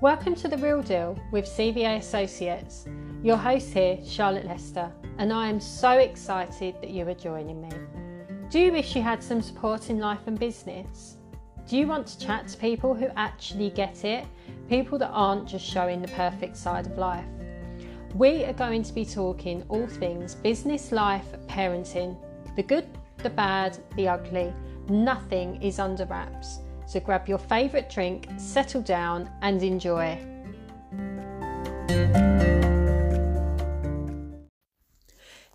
Welcome to The Real Deal with CVA Associates. Your host here, Charlotte Lester, and I am so excited that you are joining me. Do you wish you had some support in life and business? Do you want to chat to people who actually get it? People that aren't just showing the perfect side of life? We are going to be talking all things business, life, parenting the good, the bad, the ugly. Nothing is under wraps. So grab your favourite drink, settle down, and enjoy.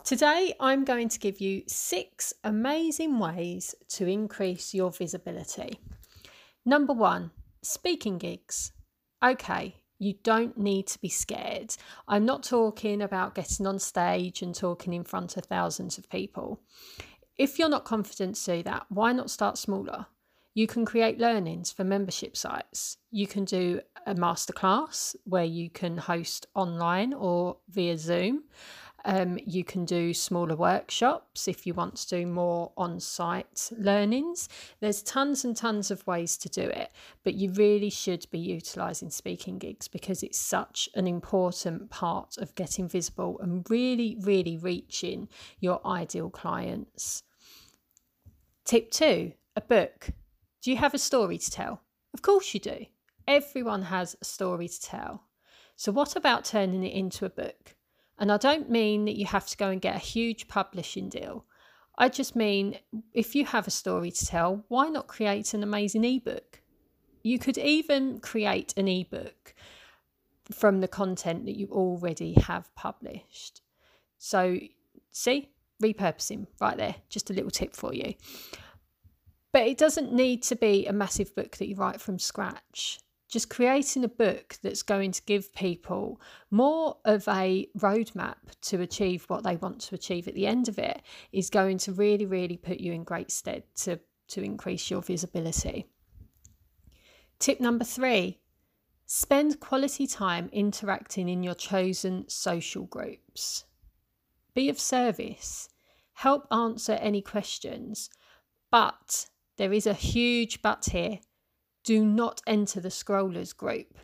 Today, I'm going to give you six amazing ways to increase your visibility. Number one, speaking gigs. Okay, you don't need to be scared. I'm not talking about getting on stage and talking in front of thousands of people. If you're not confident to do that, why not start smaller? You can create learnings for membership sites. You can do a masterclass where you can host online or via Zoom. Um, you can do smaller workshops if you want to do more on site learnings. There's tons and tons of ways to do it, but you really should be utilising speaking gigs because it's such an important part of getting visible and really, really reaching your ideal clients. Tip two a book. Do you have a story to tell? Of course you do. Everyone has a story to tell. So, what about turning it into a book? And I don't mean that you have to go and get a huge publishing deal. I just mean if you have a story to tell, why not create an amazing ebook? You could even create an ebook from the content that you already have published. So, see, repurposing right there, just a little tip for you. But it doesn't need to be a massive book that you write from scratch just creating a book that's going to give people more of a roadmap to achieve what they want to achieve at the end of it is going to really, really put you in great stead to, to increase your visibility. Tip number three spend quality time interacting in your chosen social groups. Be of service, help answer any questions, but there is a huge but here do not enter the scrollers group.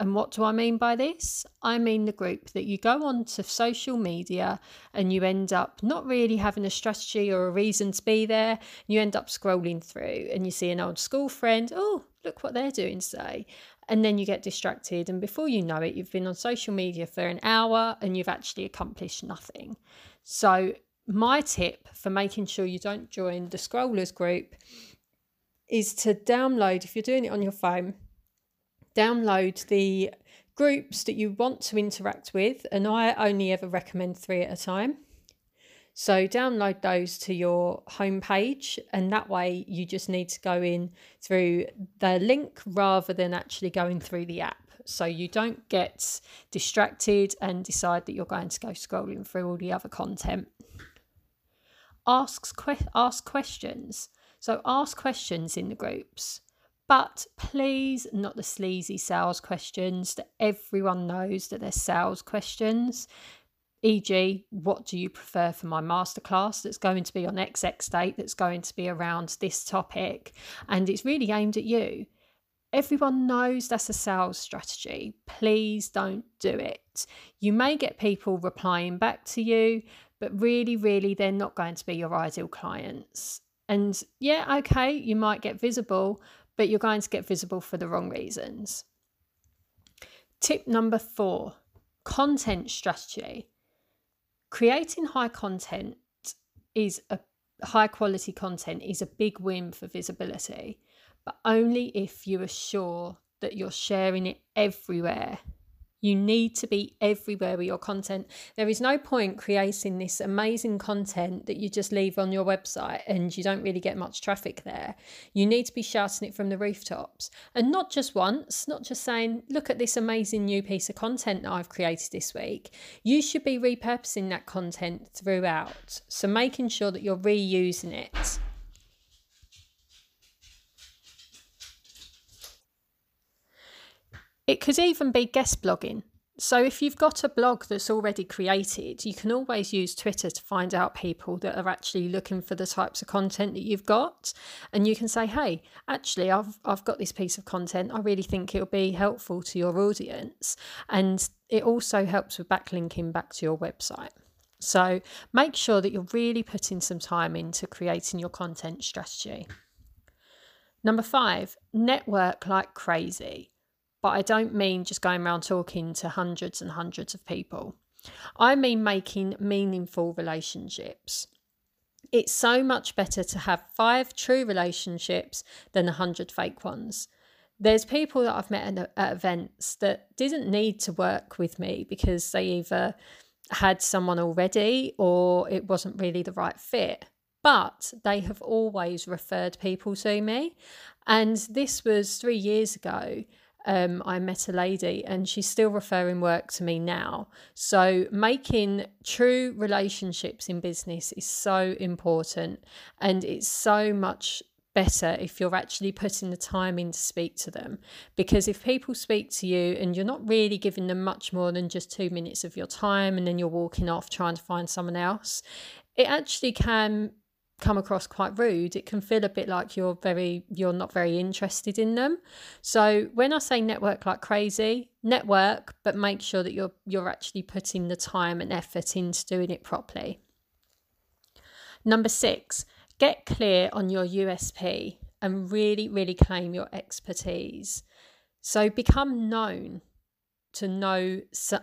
And what do I mean by this? I mean the group that you go on to social media and you end up not really having a strategy or a reason to be there. You end up scrolling through and you see an old school friend, oh, look what they're doing today. And then you get distracted. And before you know it, you've been on social media for an hour and you've actually accomplished nothing. So, my tip for making sure you don't join the scrollers group is to download, if you're doing it on your phone, download the groups that you want to interact with. And I only ever recommend three at a time. So download those to your homepage, and that way you just need to go in through the link rather than actually going through the app. So you don't get distracted and decide that you're going to go scrolling through all the other content. Asks que- ask questions. So ask questions in the groups, but please not the sleazy sales questions that everyone knows that they're sales questions. E.g., what do you prefer for my masterclass that's going to be on XX date, that's going to be around this topic, and it's really aimed at you. Everyone knows that's a sales strategy. Please don't do it. You may get people replying back to you, but really, really, they're not going to be your ideal clients. And yeah, okay, you might get visible, but you're going to get visible for the wrong reasons. Tip number four content strategy. Creating high content is a high quality content is a big win for visibility, but only if you are sure that you're sharing it everywhere you need to be everywhere with your content. There is no point creating this amazing content that you just leave on your website and you don't really get much traffic there. You need to be shouting it from the rooftops and not just once, not just saying, look at this amazing new piece of content that I've created this week. You should be repurposing that content throughout. So making sure that you're reusing it. It could even be guest blogging. So, if you've got a blog that's already created, you can always use Twitter to find out people that are actually looking for the types of content that you've got. And you can say, hey, actually, I've, I've got this piece of content. I really think it'll be helpful to your audience. And it also helps with backlinking back to your website. So, make sure that you're really putting some time into creating your content strategy. Number five, network like crazy but I don't mean just going around talking to hundreds and hundreds of people. I mean making meaningful relationships. It's so much better to have five true relationships than a hundred fake ones. There's people that I've met at, events that didn't need to work with me because they either had someone already or it wasn't really the right fit but they have always referred people to me. And this was three years ago um, I met a lady and she's still referring work to me now. So, making true relationships in business is so important and it's so much better if you're actually putting the time in to speak to them. Because if people speak to you and you're not really giving them much more than just two minutes of your time and then you're walking off trying to find someone else, it actually can come across quite rude it can feel a bit like you're very you're not very interested in them. So when i say network like crazy network but make sure that you're you're actually putting the time and effort into doing it properly. Number 6 get clear on your usp and really really claim your expertise. So become known to know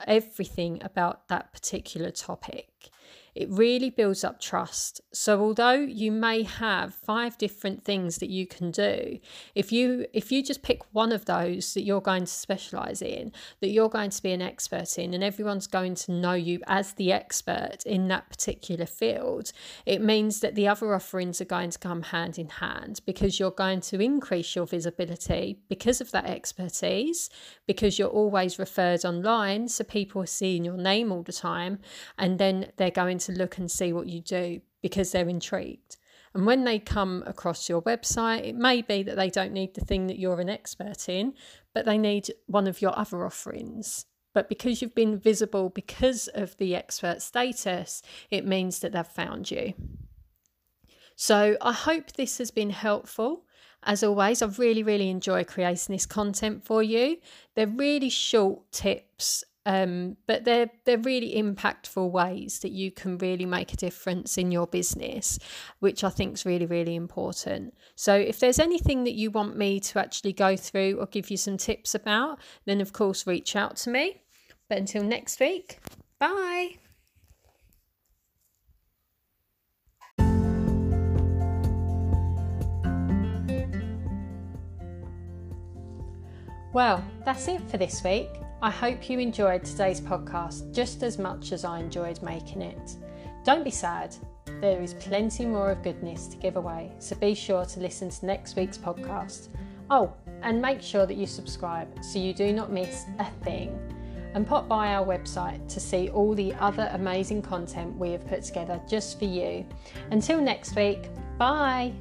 everything about that particular topic it really builds up trust. So although you may have five different things that you can do, if you if you just pick one of those that you're going to specialize in, that you're going to be an expert in and everyone's going to know you as the expert in that particular field, it means that the other offerings are going to come hand in hand because you're going to increase your visibility because of that expertise, because you're always referred online so people are seeing your name all the time and then they're going to look and see what you do because they're intrigued. And when they come across your website, it may be that they don't need the thing that you're an expert in, but they need one of your other offerings. But because you've been visible because of the expert status, it means that they've found you. So I hope this has been helpful. As always, I really, really enjoy creating this content for you. They're really short tips um, but they're they're really impactful ways that you can really make a difference in your business, which I think is really really important. So if there's anything that you want me to actually go through or give you some tips about, then of course reach out to me. But until next week, bye. Well, that's it for this week. I hope you enjoyed today's podcast just as much as I enjoyed making it. Don't be sad, there is plenty more of goodness to give away, so be sure to listen to next week's podcast. Oh, and make sure that you subscribe so you do not miss a thing. And pop by our website to see all the other amazing content we have put together just for you. Until next week, bye!